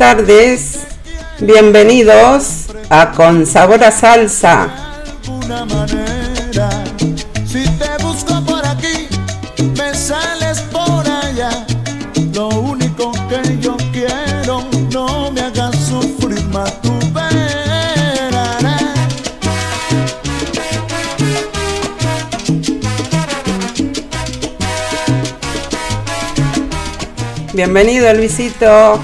tardes. Bienvenidos a Con Sabor a Salsa. Si te busco por aquí, me sales por allá. Lo único que yo quiero, no me hagas sufrir más tu. Bienvenido, Luisito.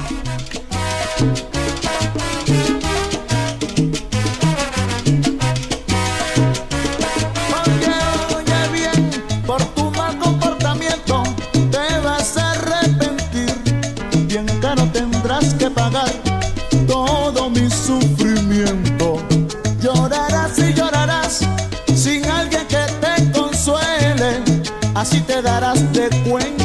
Así te darás de cuenta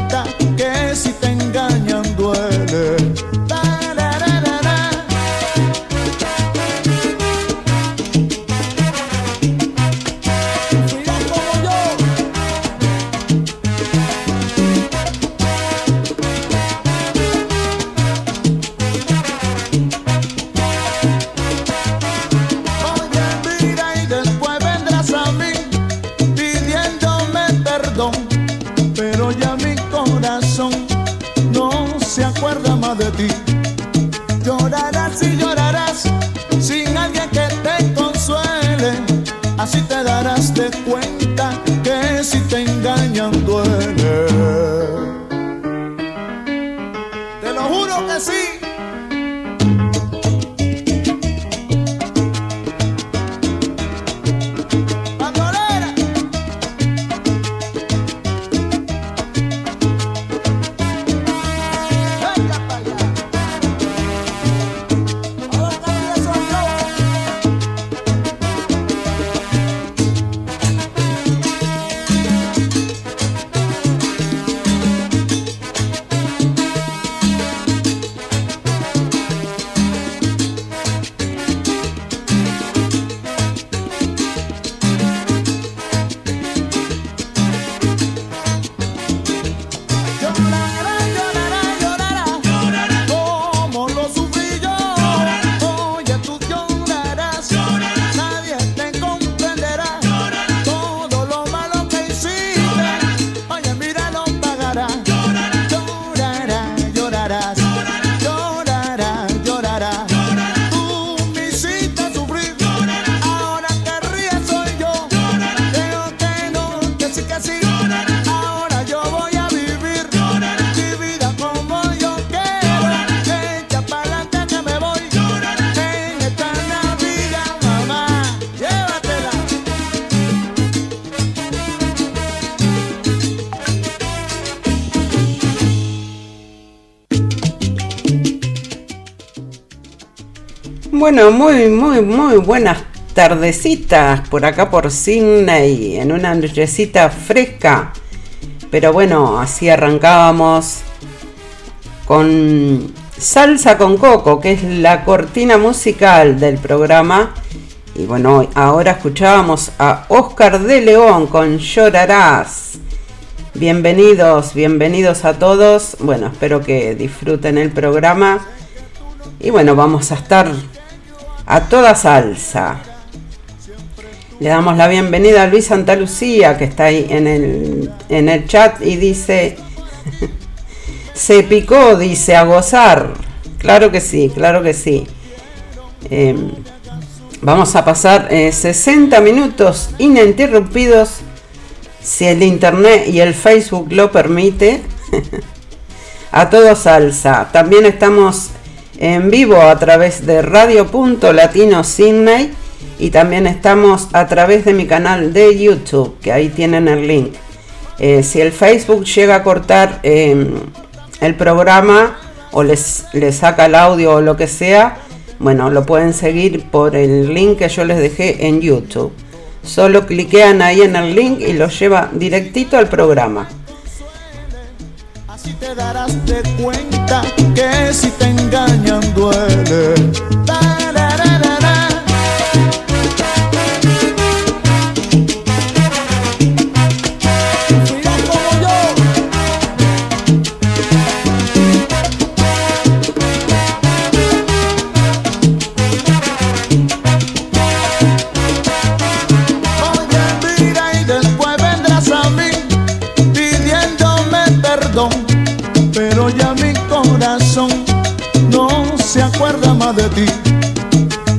Bueno, muy, muy, muy buenas tardecitas por acá por Sydney, en una nochecita fresca. Pero bueno, así arrancábamos con Salsa con Coco, que es la cortina musical del programa. Y bueno, ahora escuchábamos a Oscar de León con Llorarás. Bienvenidos, bienvenidos a todos. Bueno, espero que disfruten el programa. Y bueno, vamos a estar a toda salsa. Le damos la bienvenida a Luis Santa Lucía, que está ahí en el, en el chat y dice, se picó, dice, a gozar. Claro que sí, claro que sí. Eh, vamos a pasar eh, 60 minutos ininterrumpidos, si el internet y el Facebook lo permite, a todo salsa. También estamos en vivo a través de Radio.Latino Sydney y también estamos a través de mi canal de YouTube, que ahí tienen el link. Eh, si el Facebook llega a cortar eh, el programa o les, les saca el audio o lo que sea, bueno, lo pueden seguir por el link que yo les dejé en YouTube. Solo cliquean ahí en el link y los lleva directito al programa. Así te darás de cuenta que si te engañan duele.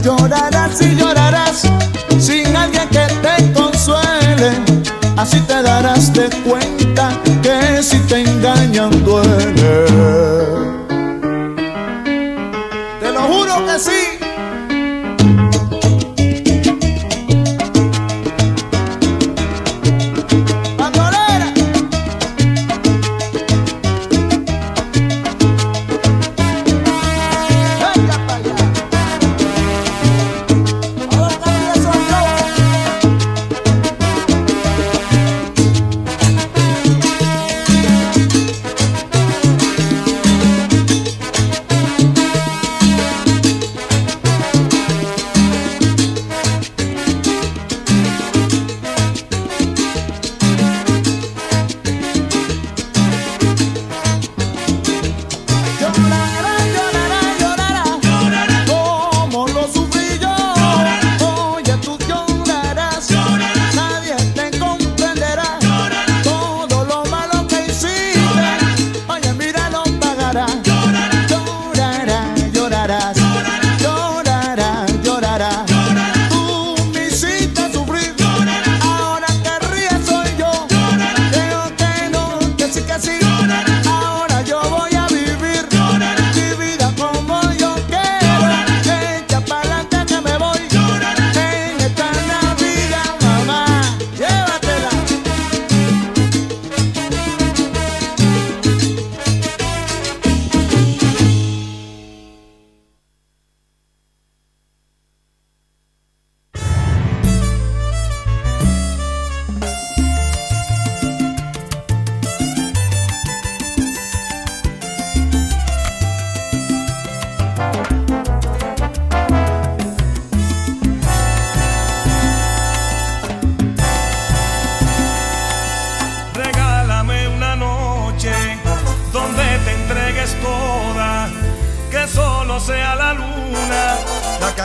Llorarás y llorarás sin alguien que te consuele. Así te darás de cuenta que si te engañan duele.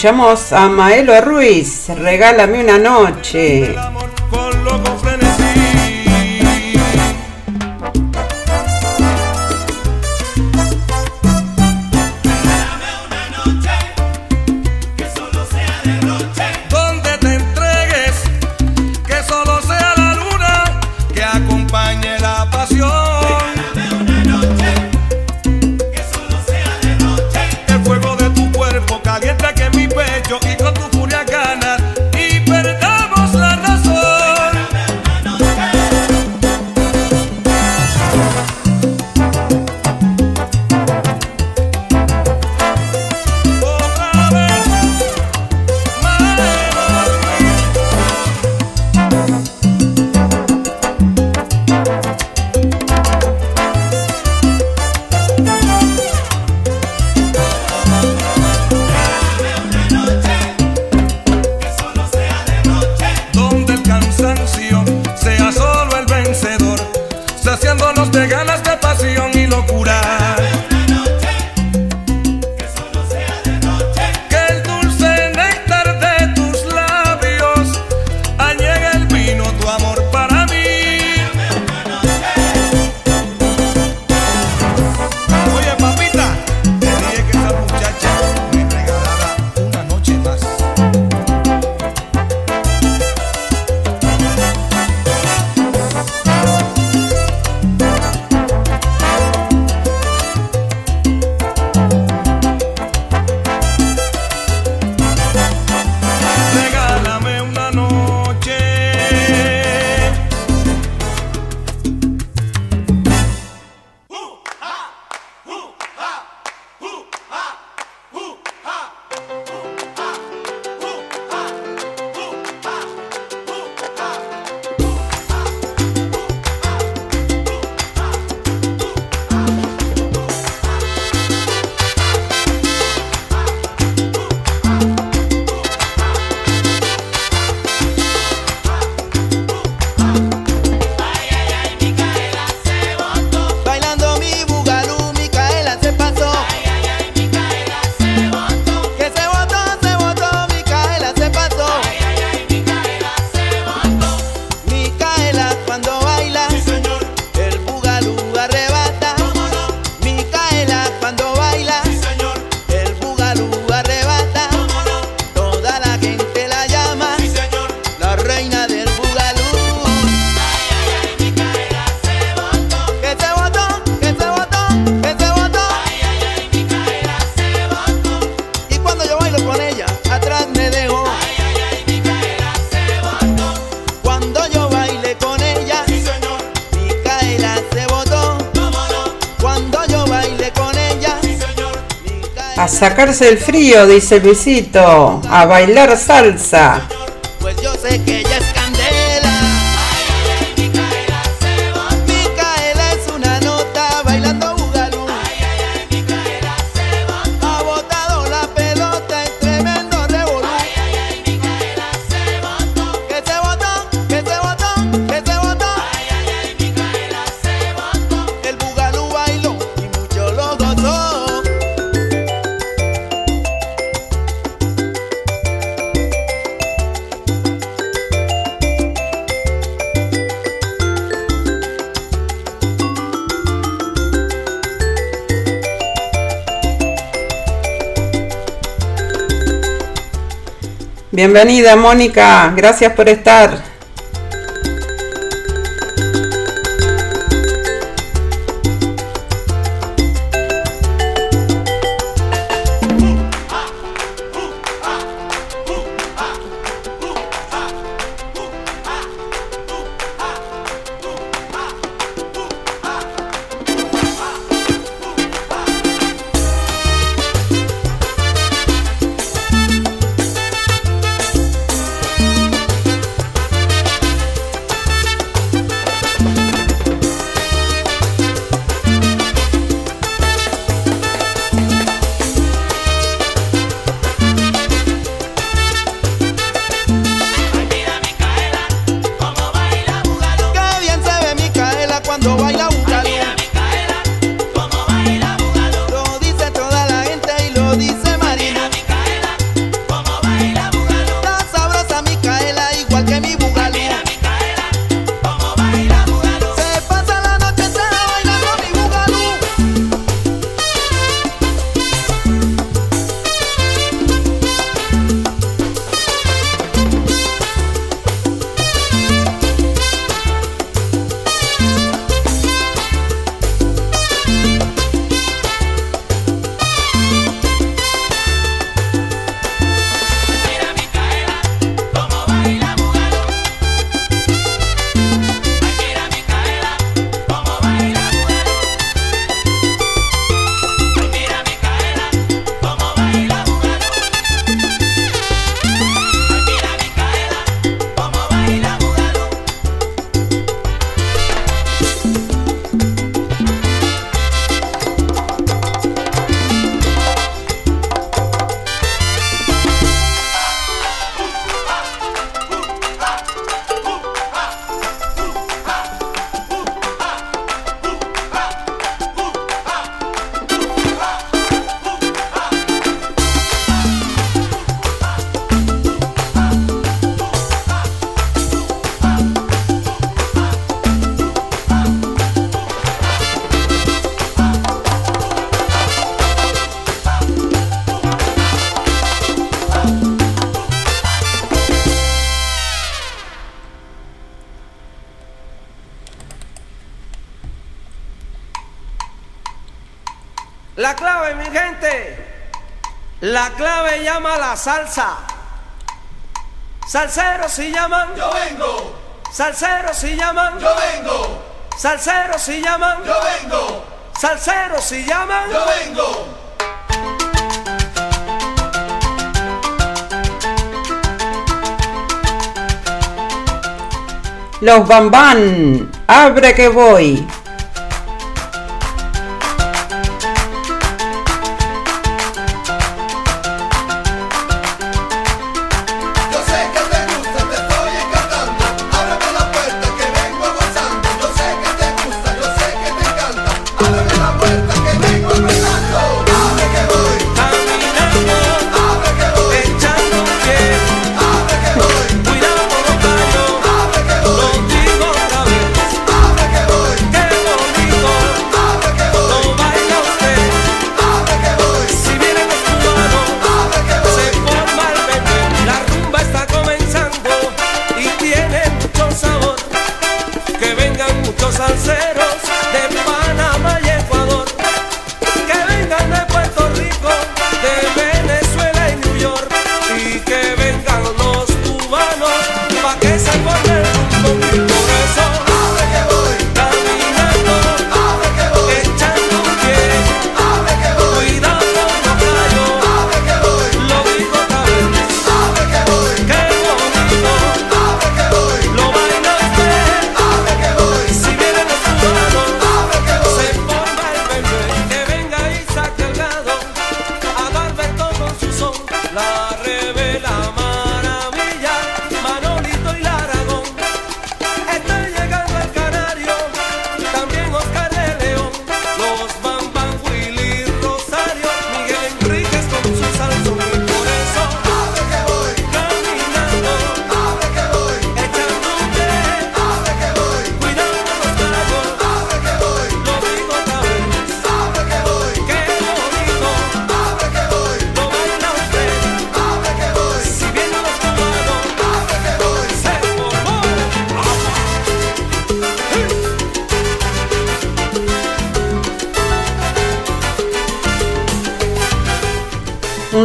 tu furia ganas y perdamos la razón. el frío, dice Luisito. A bailar salsa. Bienvenida, Mónica. Gracias por estar. Clave llama la salsa. Salseros si llaman. Yo vengo. Salseros si llaman. Yo vengo. Salseros si llaman. Yo vengo. Salseros si llaman. Yo vengo. Los Bambán, abre que voy.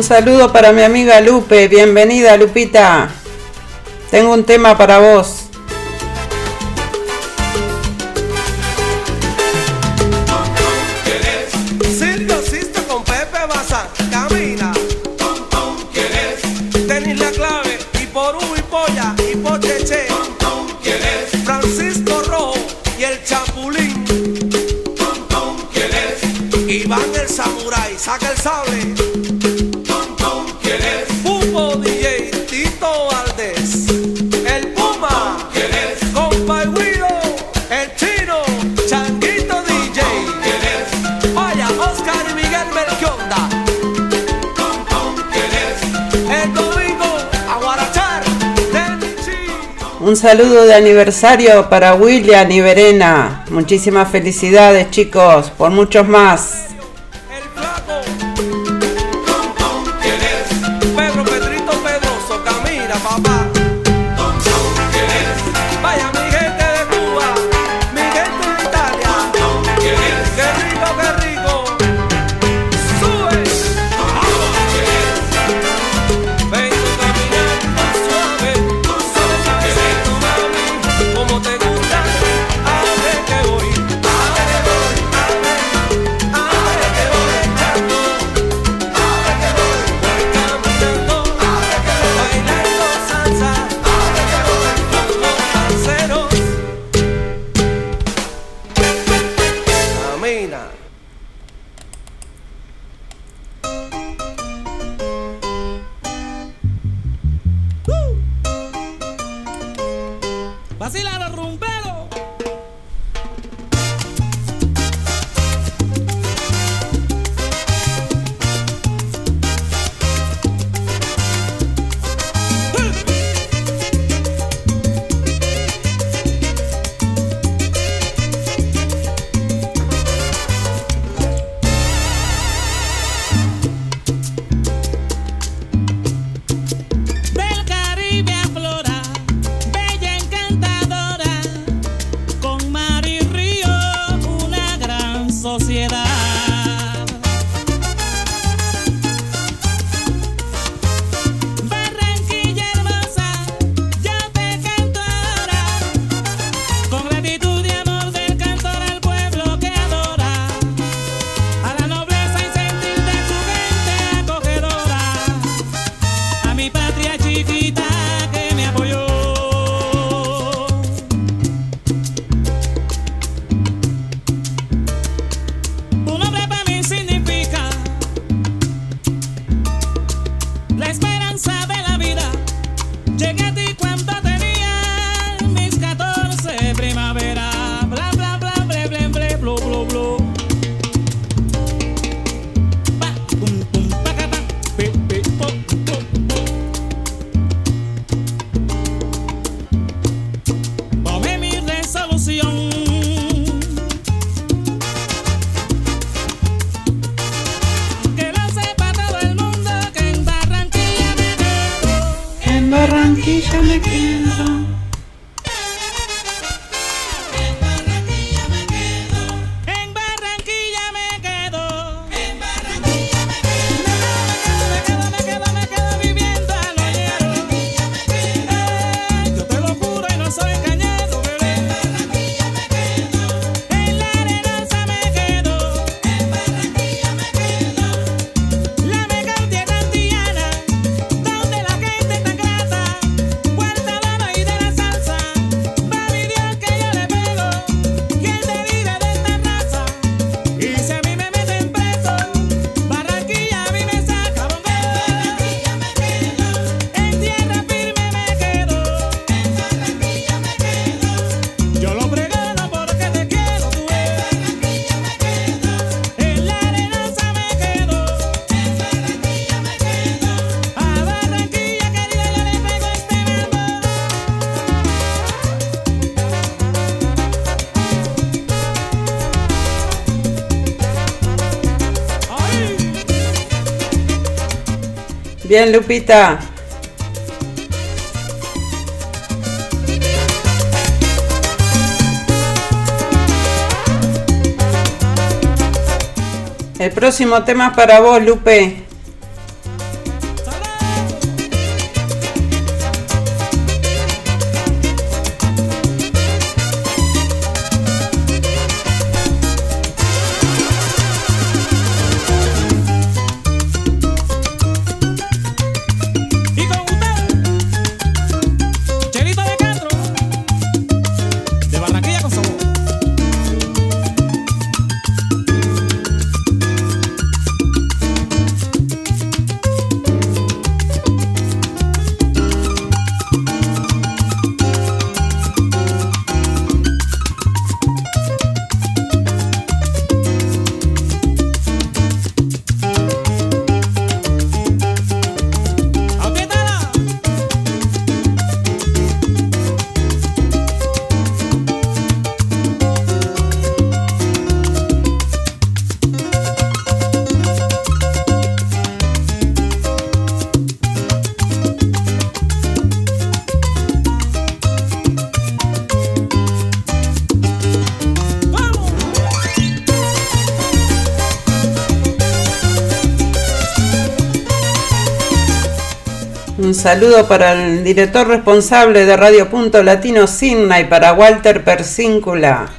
Saludo para mi amiga Lupe. Bienvenida, Lupita. Tengo un tema para vos. Saludo de aniversario para William y Verena. Muchísimas felicidades chicos, por muchos más. is on. Bien, Lupita. El próximo tema es para vos, Lupe. saludo para el director responsable de Radio Punto Latino Signa y para Walter Persíncula.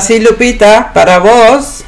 Así Lupita, para vos.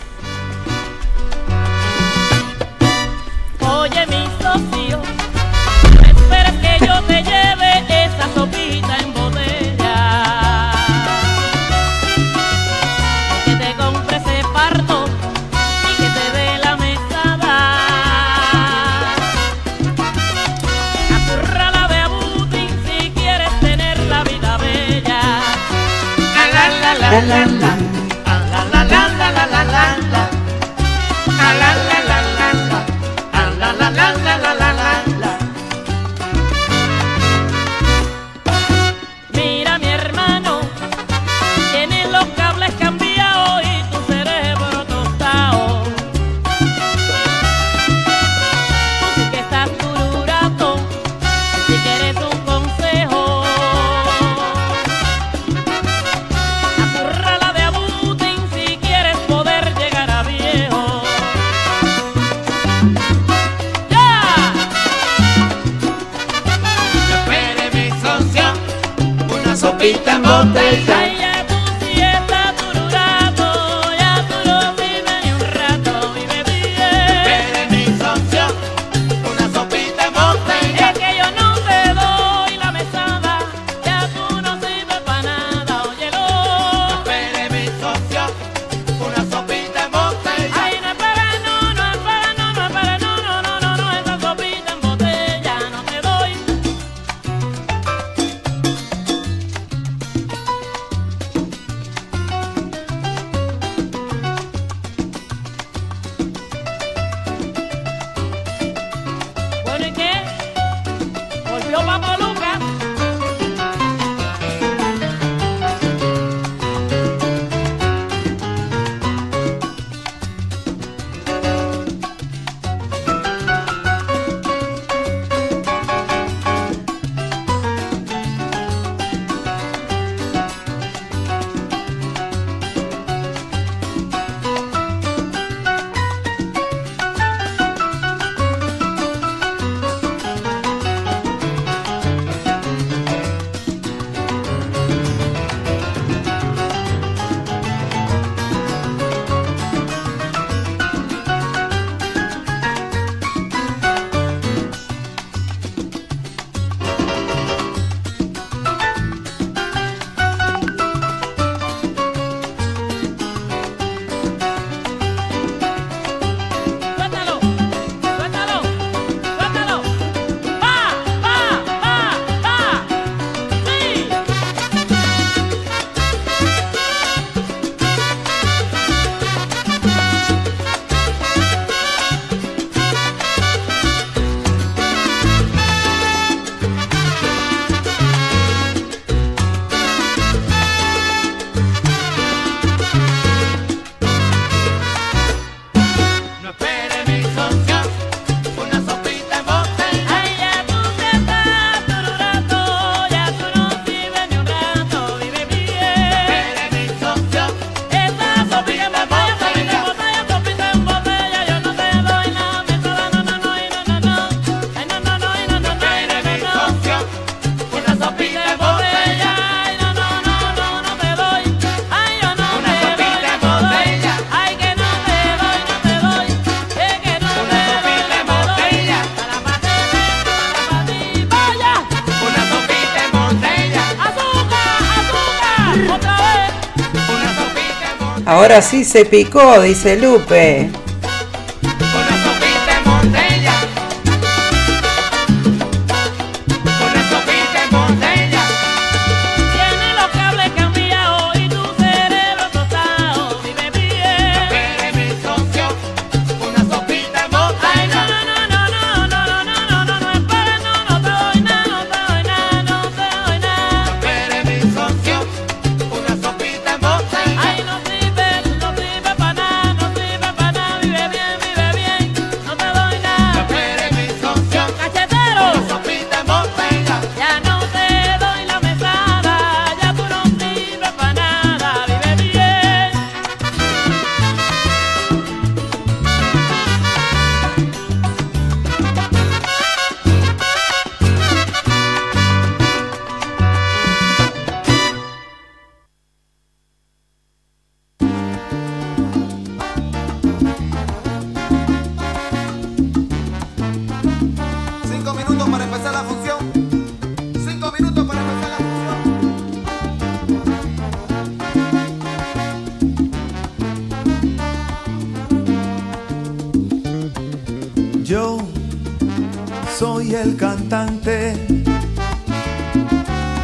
ahora sí se picó, dice Lupe.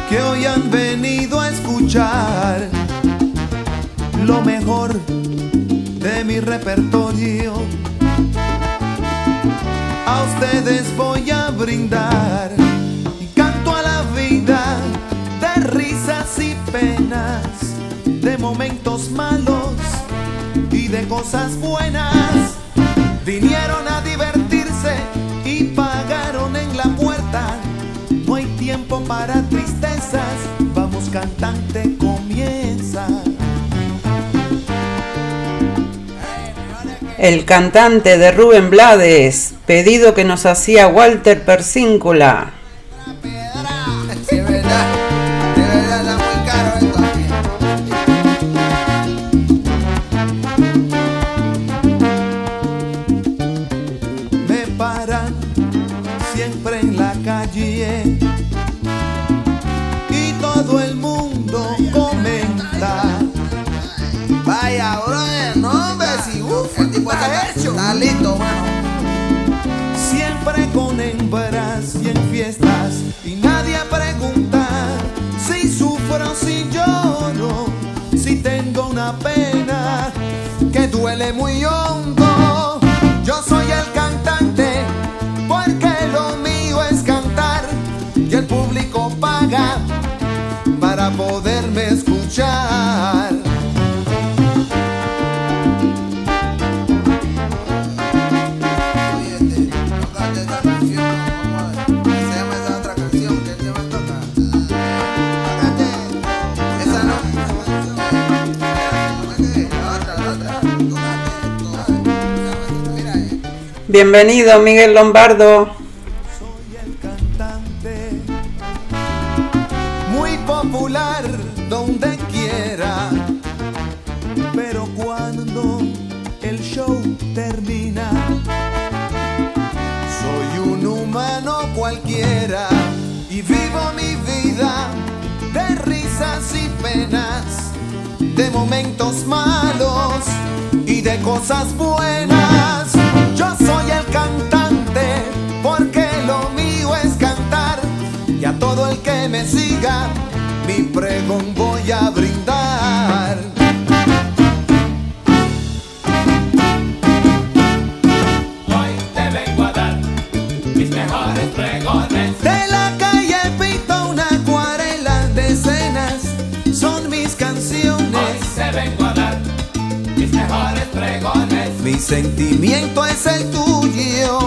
que hoy han venido a escuchar lo mejor de mi repertorio. A ustedes voy a brindar y canto a la vida de risas y penas, de momentos malos y de cosas buenas. tiempo para tristezas, vamos cantante, comienza. El cantante de Rubén Blades, pedido que nos hacía Walter Persíncula. Bienvenido, Miguel Lombardo. Soy el cantante muy popular donde quiera, pero cuando el show termina, soy un humano cualquiera y vivo mi vida de risas y penas, de momentos malos y de cosas buenas. Yo soy el cantante porque lo mío es cantar y a todo el que me siga mi pregón voy a brindar. Mi sentimiento es el tuyo,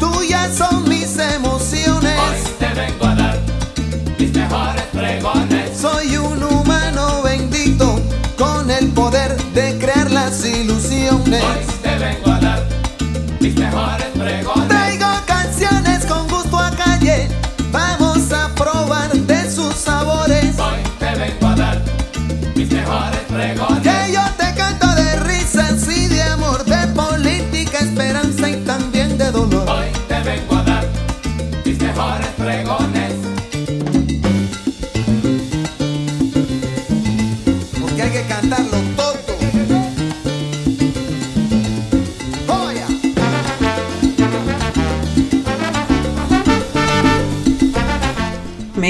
tuyas son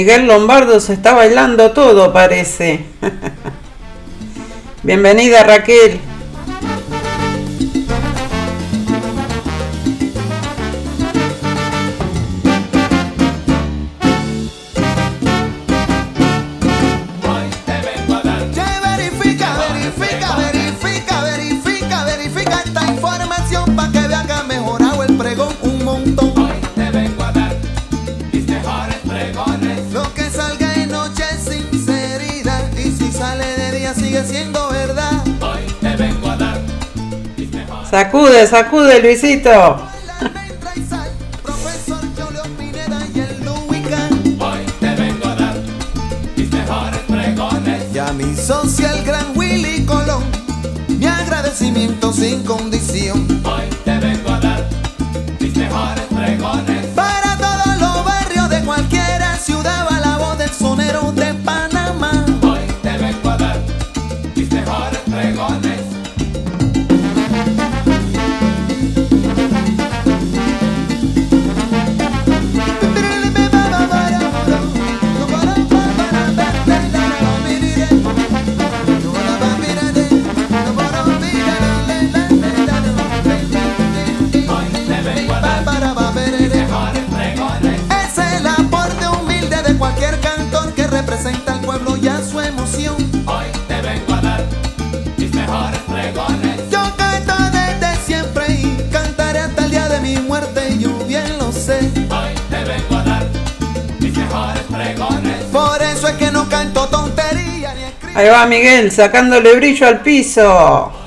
Miguel Lombardo se está bailando todo, parece. Bienvenida Raquel. Hoy te vengo a dar. Sacude, sacude, Luisito. Miguel, sacándole brillo al piso.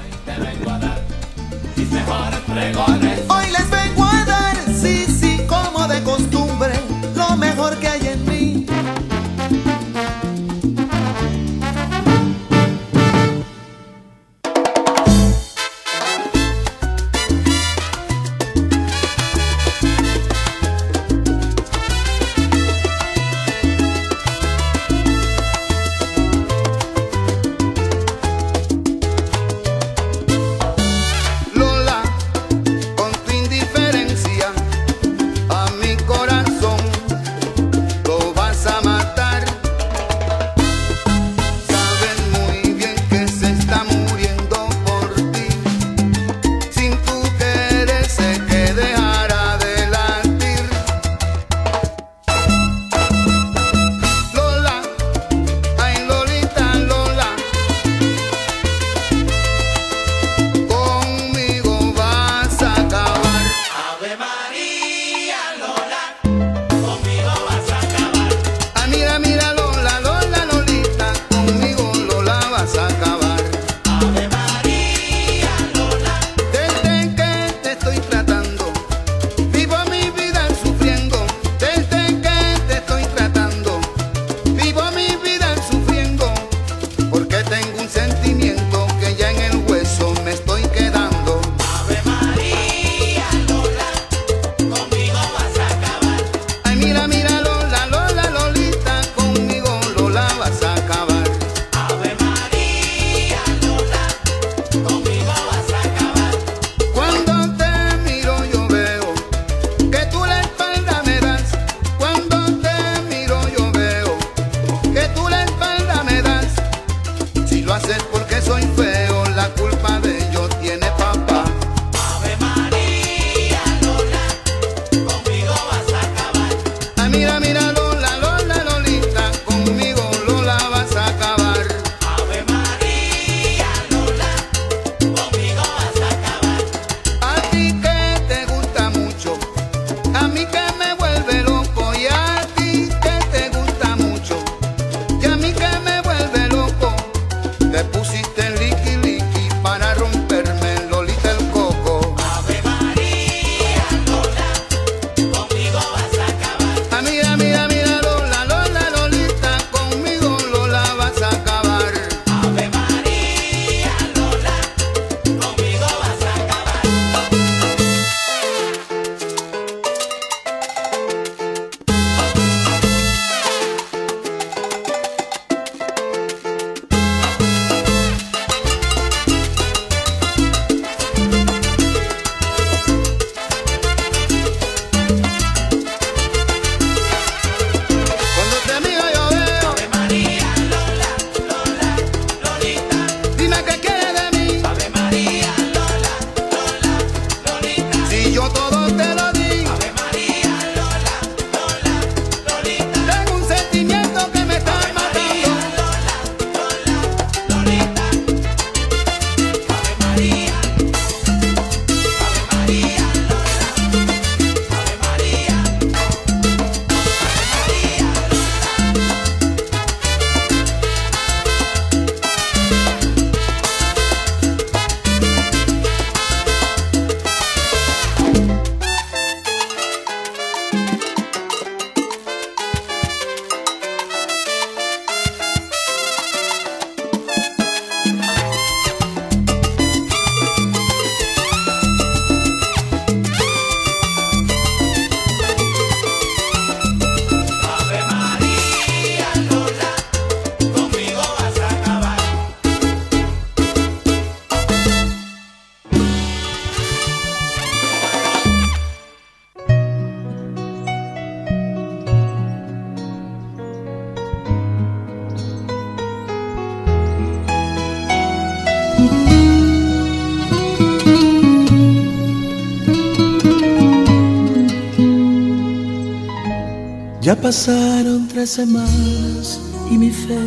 Pasaron tres semanas y mi fe,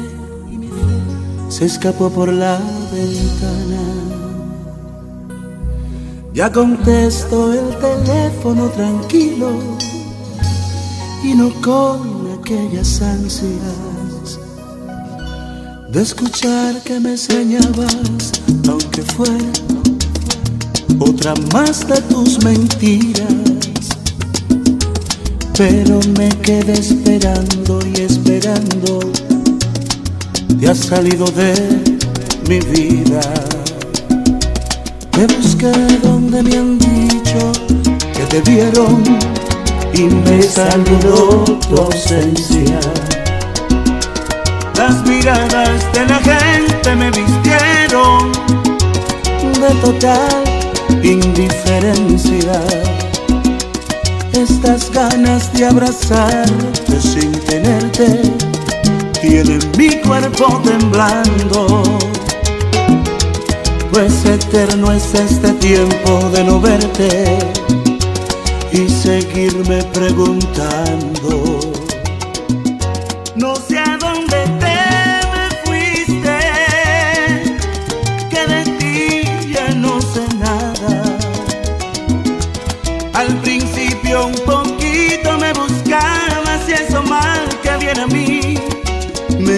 se escapó por la ventana. Ya contesto el teléfono tranquilo y no con aquellas ansias de escuchar que me extrañabas, aunque fuera otra más de tus mentiras. Pero me quedé esperando y esperando, te has salido de mi vida. Te busqué donde me han dicho que te vieron y me saludó tu ausencia. Las miradas de la gente me vistieron de total indiferencia. Estas ganas de abrazarte sin tenerte tienen mi cuerpo temblando. Pues eterno es este tiempo de no verte y seguirme preguntando. No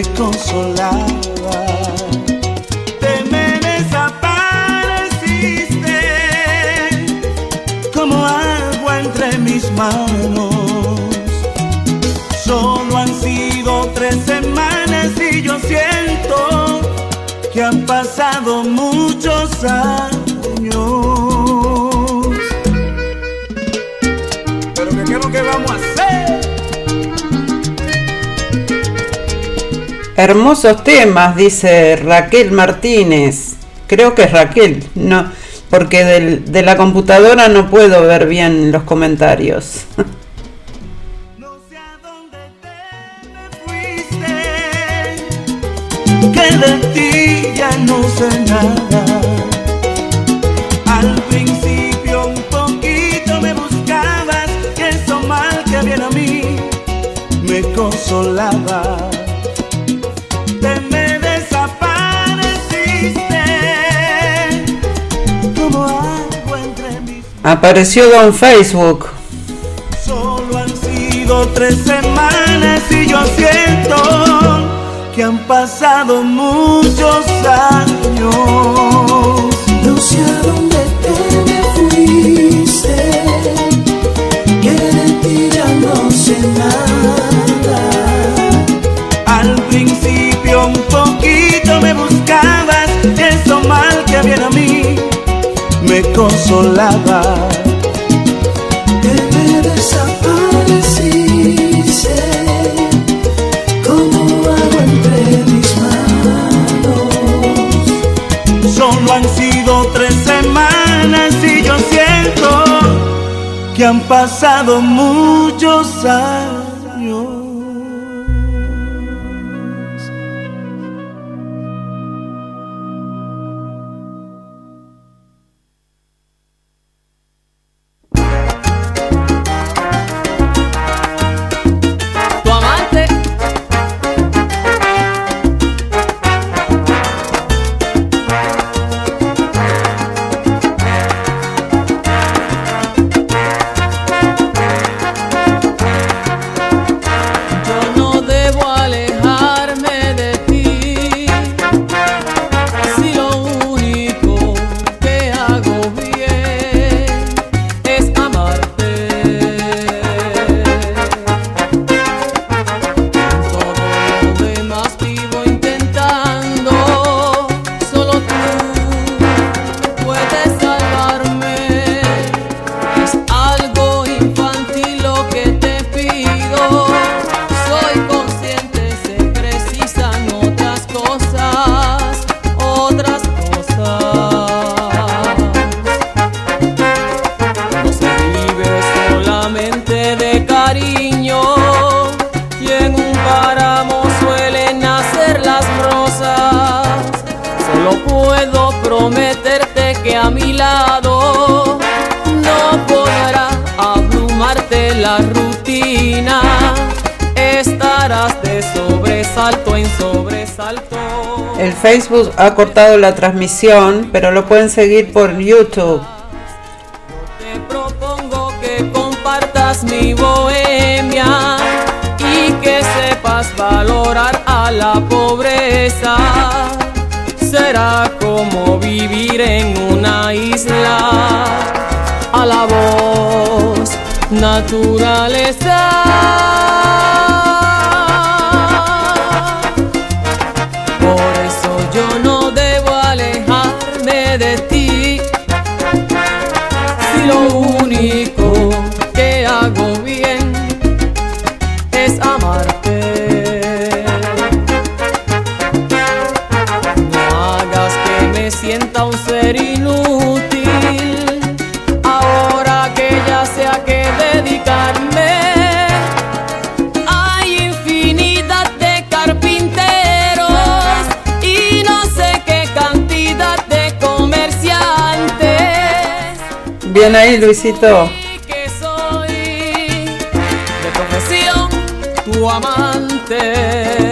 me consolaba. Te me desapareciste como agua entre mis manos. Solo han sido tres semanas y yo siento que han pasado muchos años. Hermosos temas, dice Raquel Martínez. Creo que es Raquel, no, porque del- de la computadora no puedo ver bien los comentarios. No sé a dónde te me fuiste, que de ti ya no sé nada. Al principio un poquito me buscabas, eso mal que viene a mí me consolaba. Apareció Don Facebook. Solo han sido tres semanas y yo siento que han pasado muchos años. No sé a dónde te me fuiste, que de ti ya no sé nada. Al principio un poquito me buscabas, eso mal que viene a mí me consolaba que me desapareciste como agua entre mis manos. Solo han sido tres semanas y yo siento que han pasado muchos años. lado no podrá abrumarte la rutina, estarás de sobresalto en sobresalto. El Facebook ha cortado la transmisión, pero lo pueden seguir por YouTube. Te propongo que compartas mi bohemia y que sepas valorar a la pobreza. Será vivir en una isla a la voz naturaleza. Por eso yo no Bien ahí, Luisito. tu amante.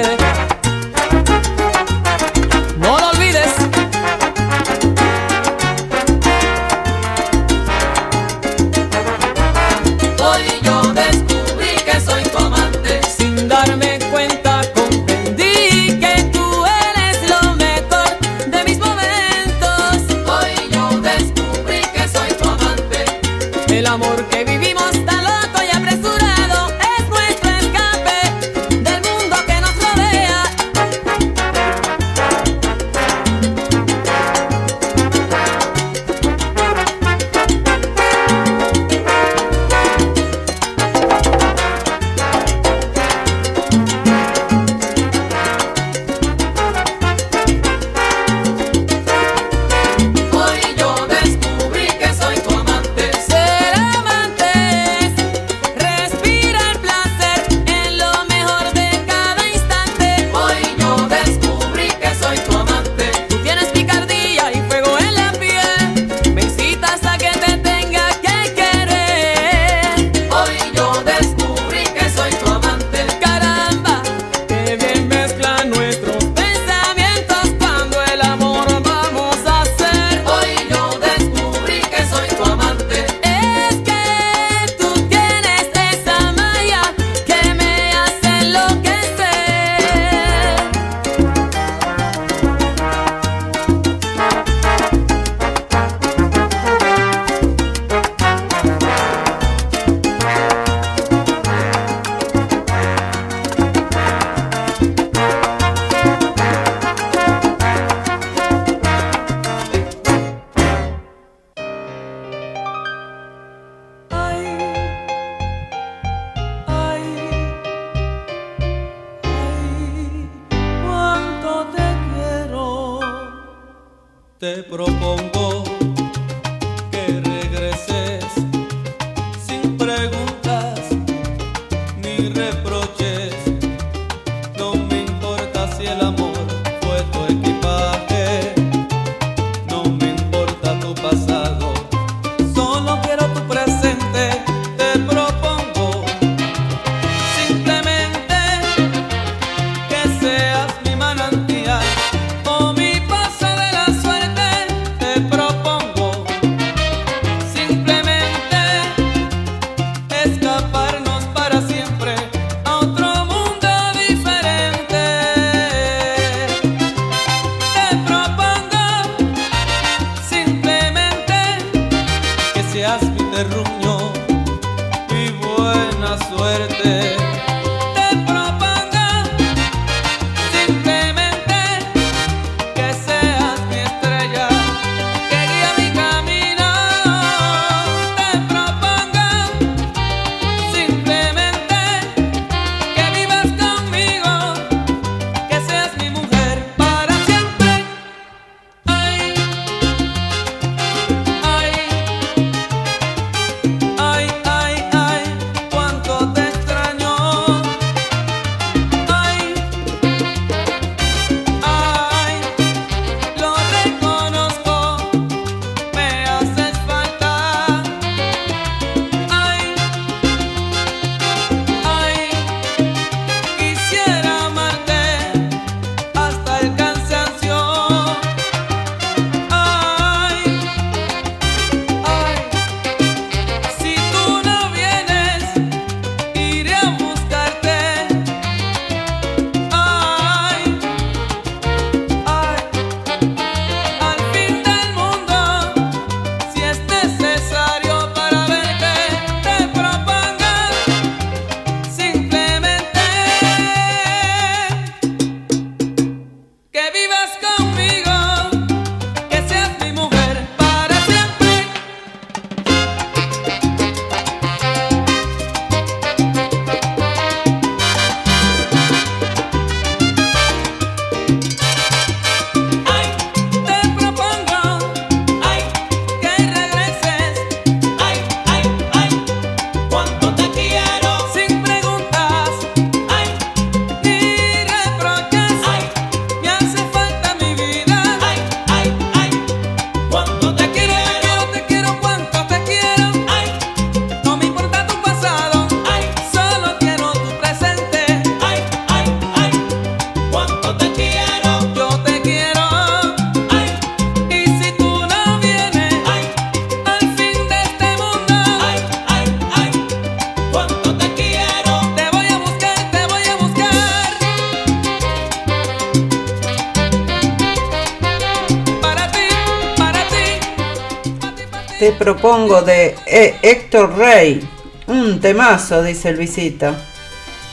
propongo de eh, Héctor Rey. Un temazo, dice el visito.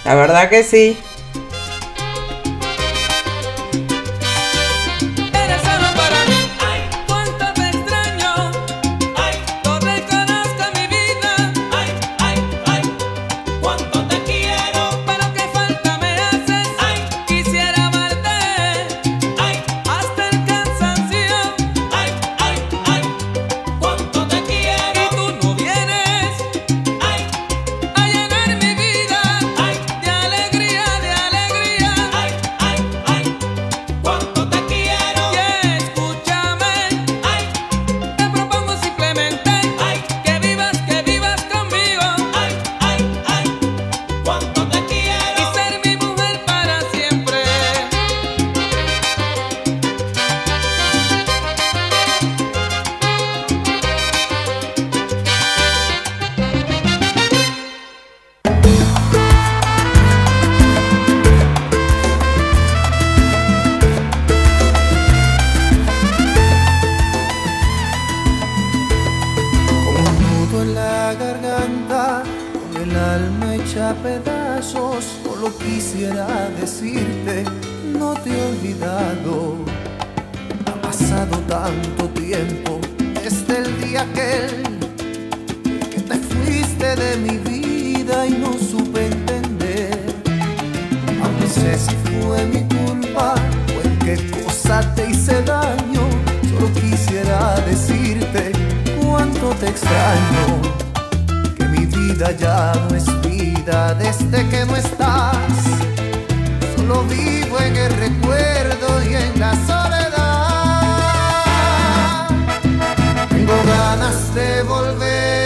La verdad que sí. cuánto te extraño, que mi vida ya no es vida desde que no estás. Solo vivo en el recuerdo y en la soledad. Tengo ganas de volver.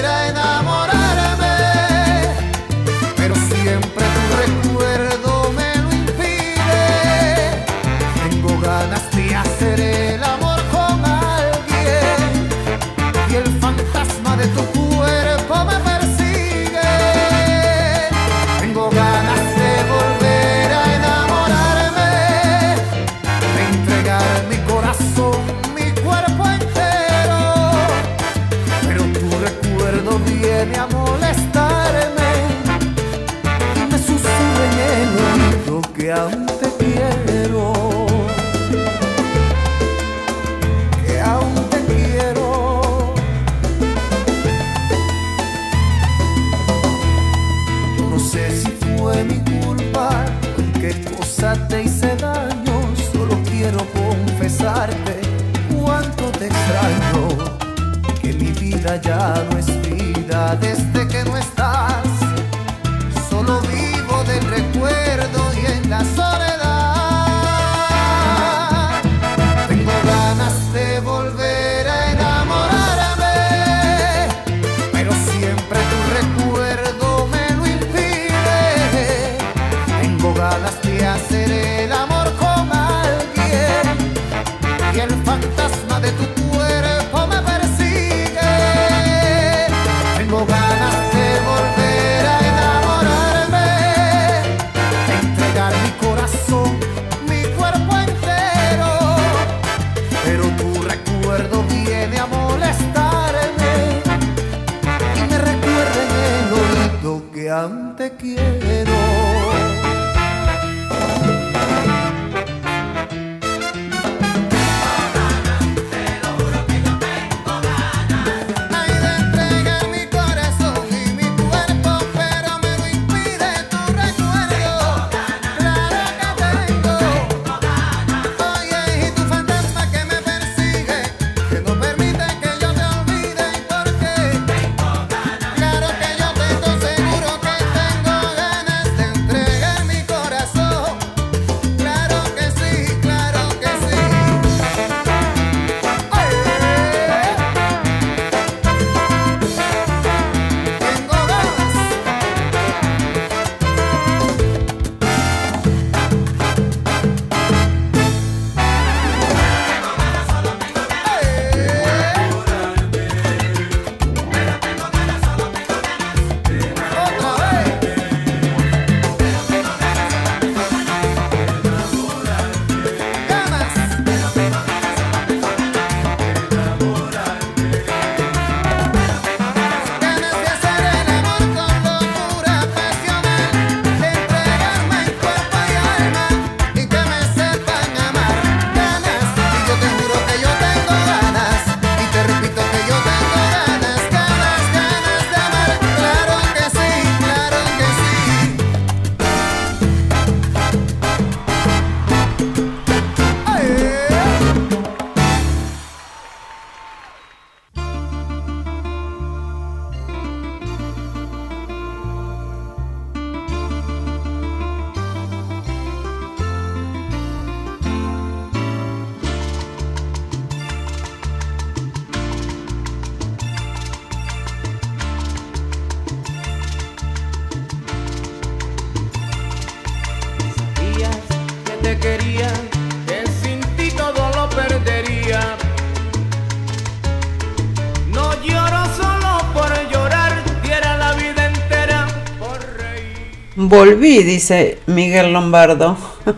Volví, dice Miguel Lombardo.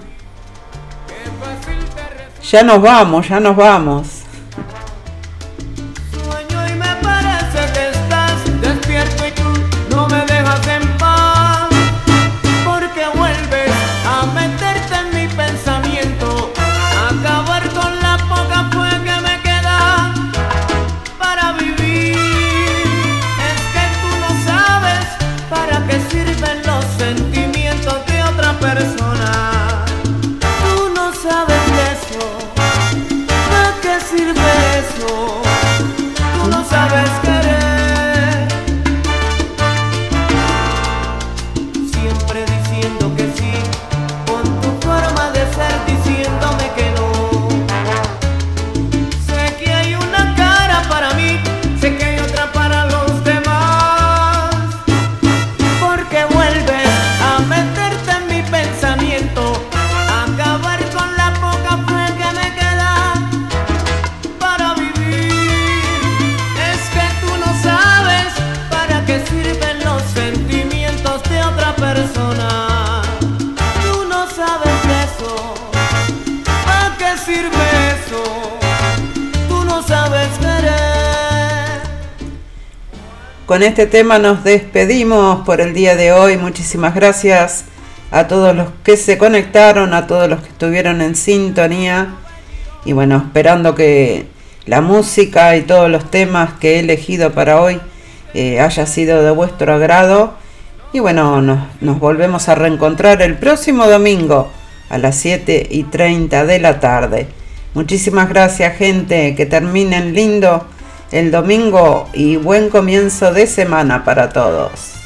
ya nos vamos, ya nos vamos. Con este tema nos despedimos por el día de hoy. Muchísimas gracias a todos los que se conectaron, a todos los que estuvieron en sintonía. Y bueno, esperando que la música y todos los temas que he elegido para hoy eh, haya sido de vuestro agrado. Y bueno, nos, nos volvemos a reencontrar el próximo domingo a las 7 y 30 de la tarde. Muchísimas gracias gente, que terminen lindo el domingo y buen comienzo de semana para todos.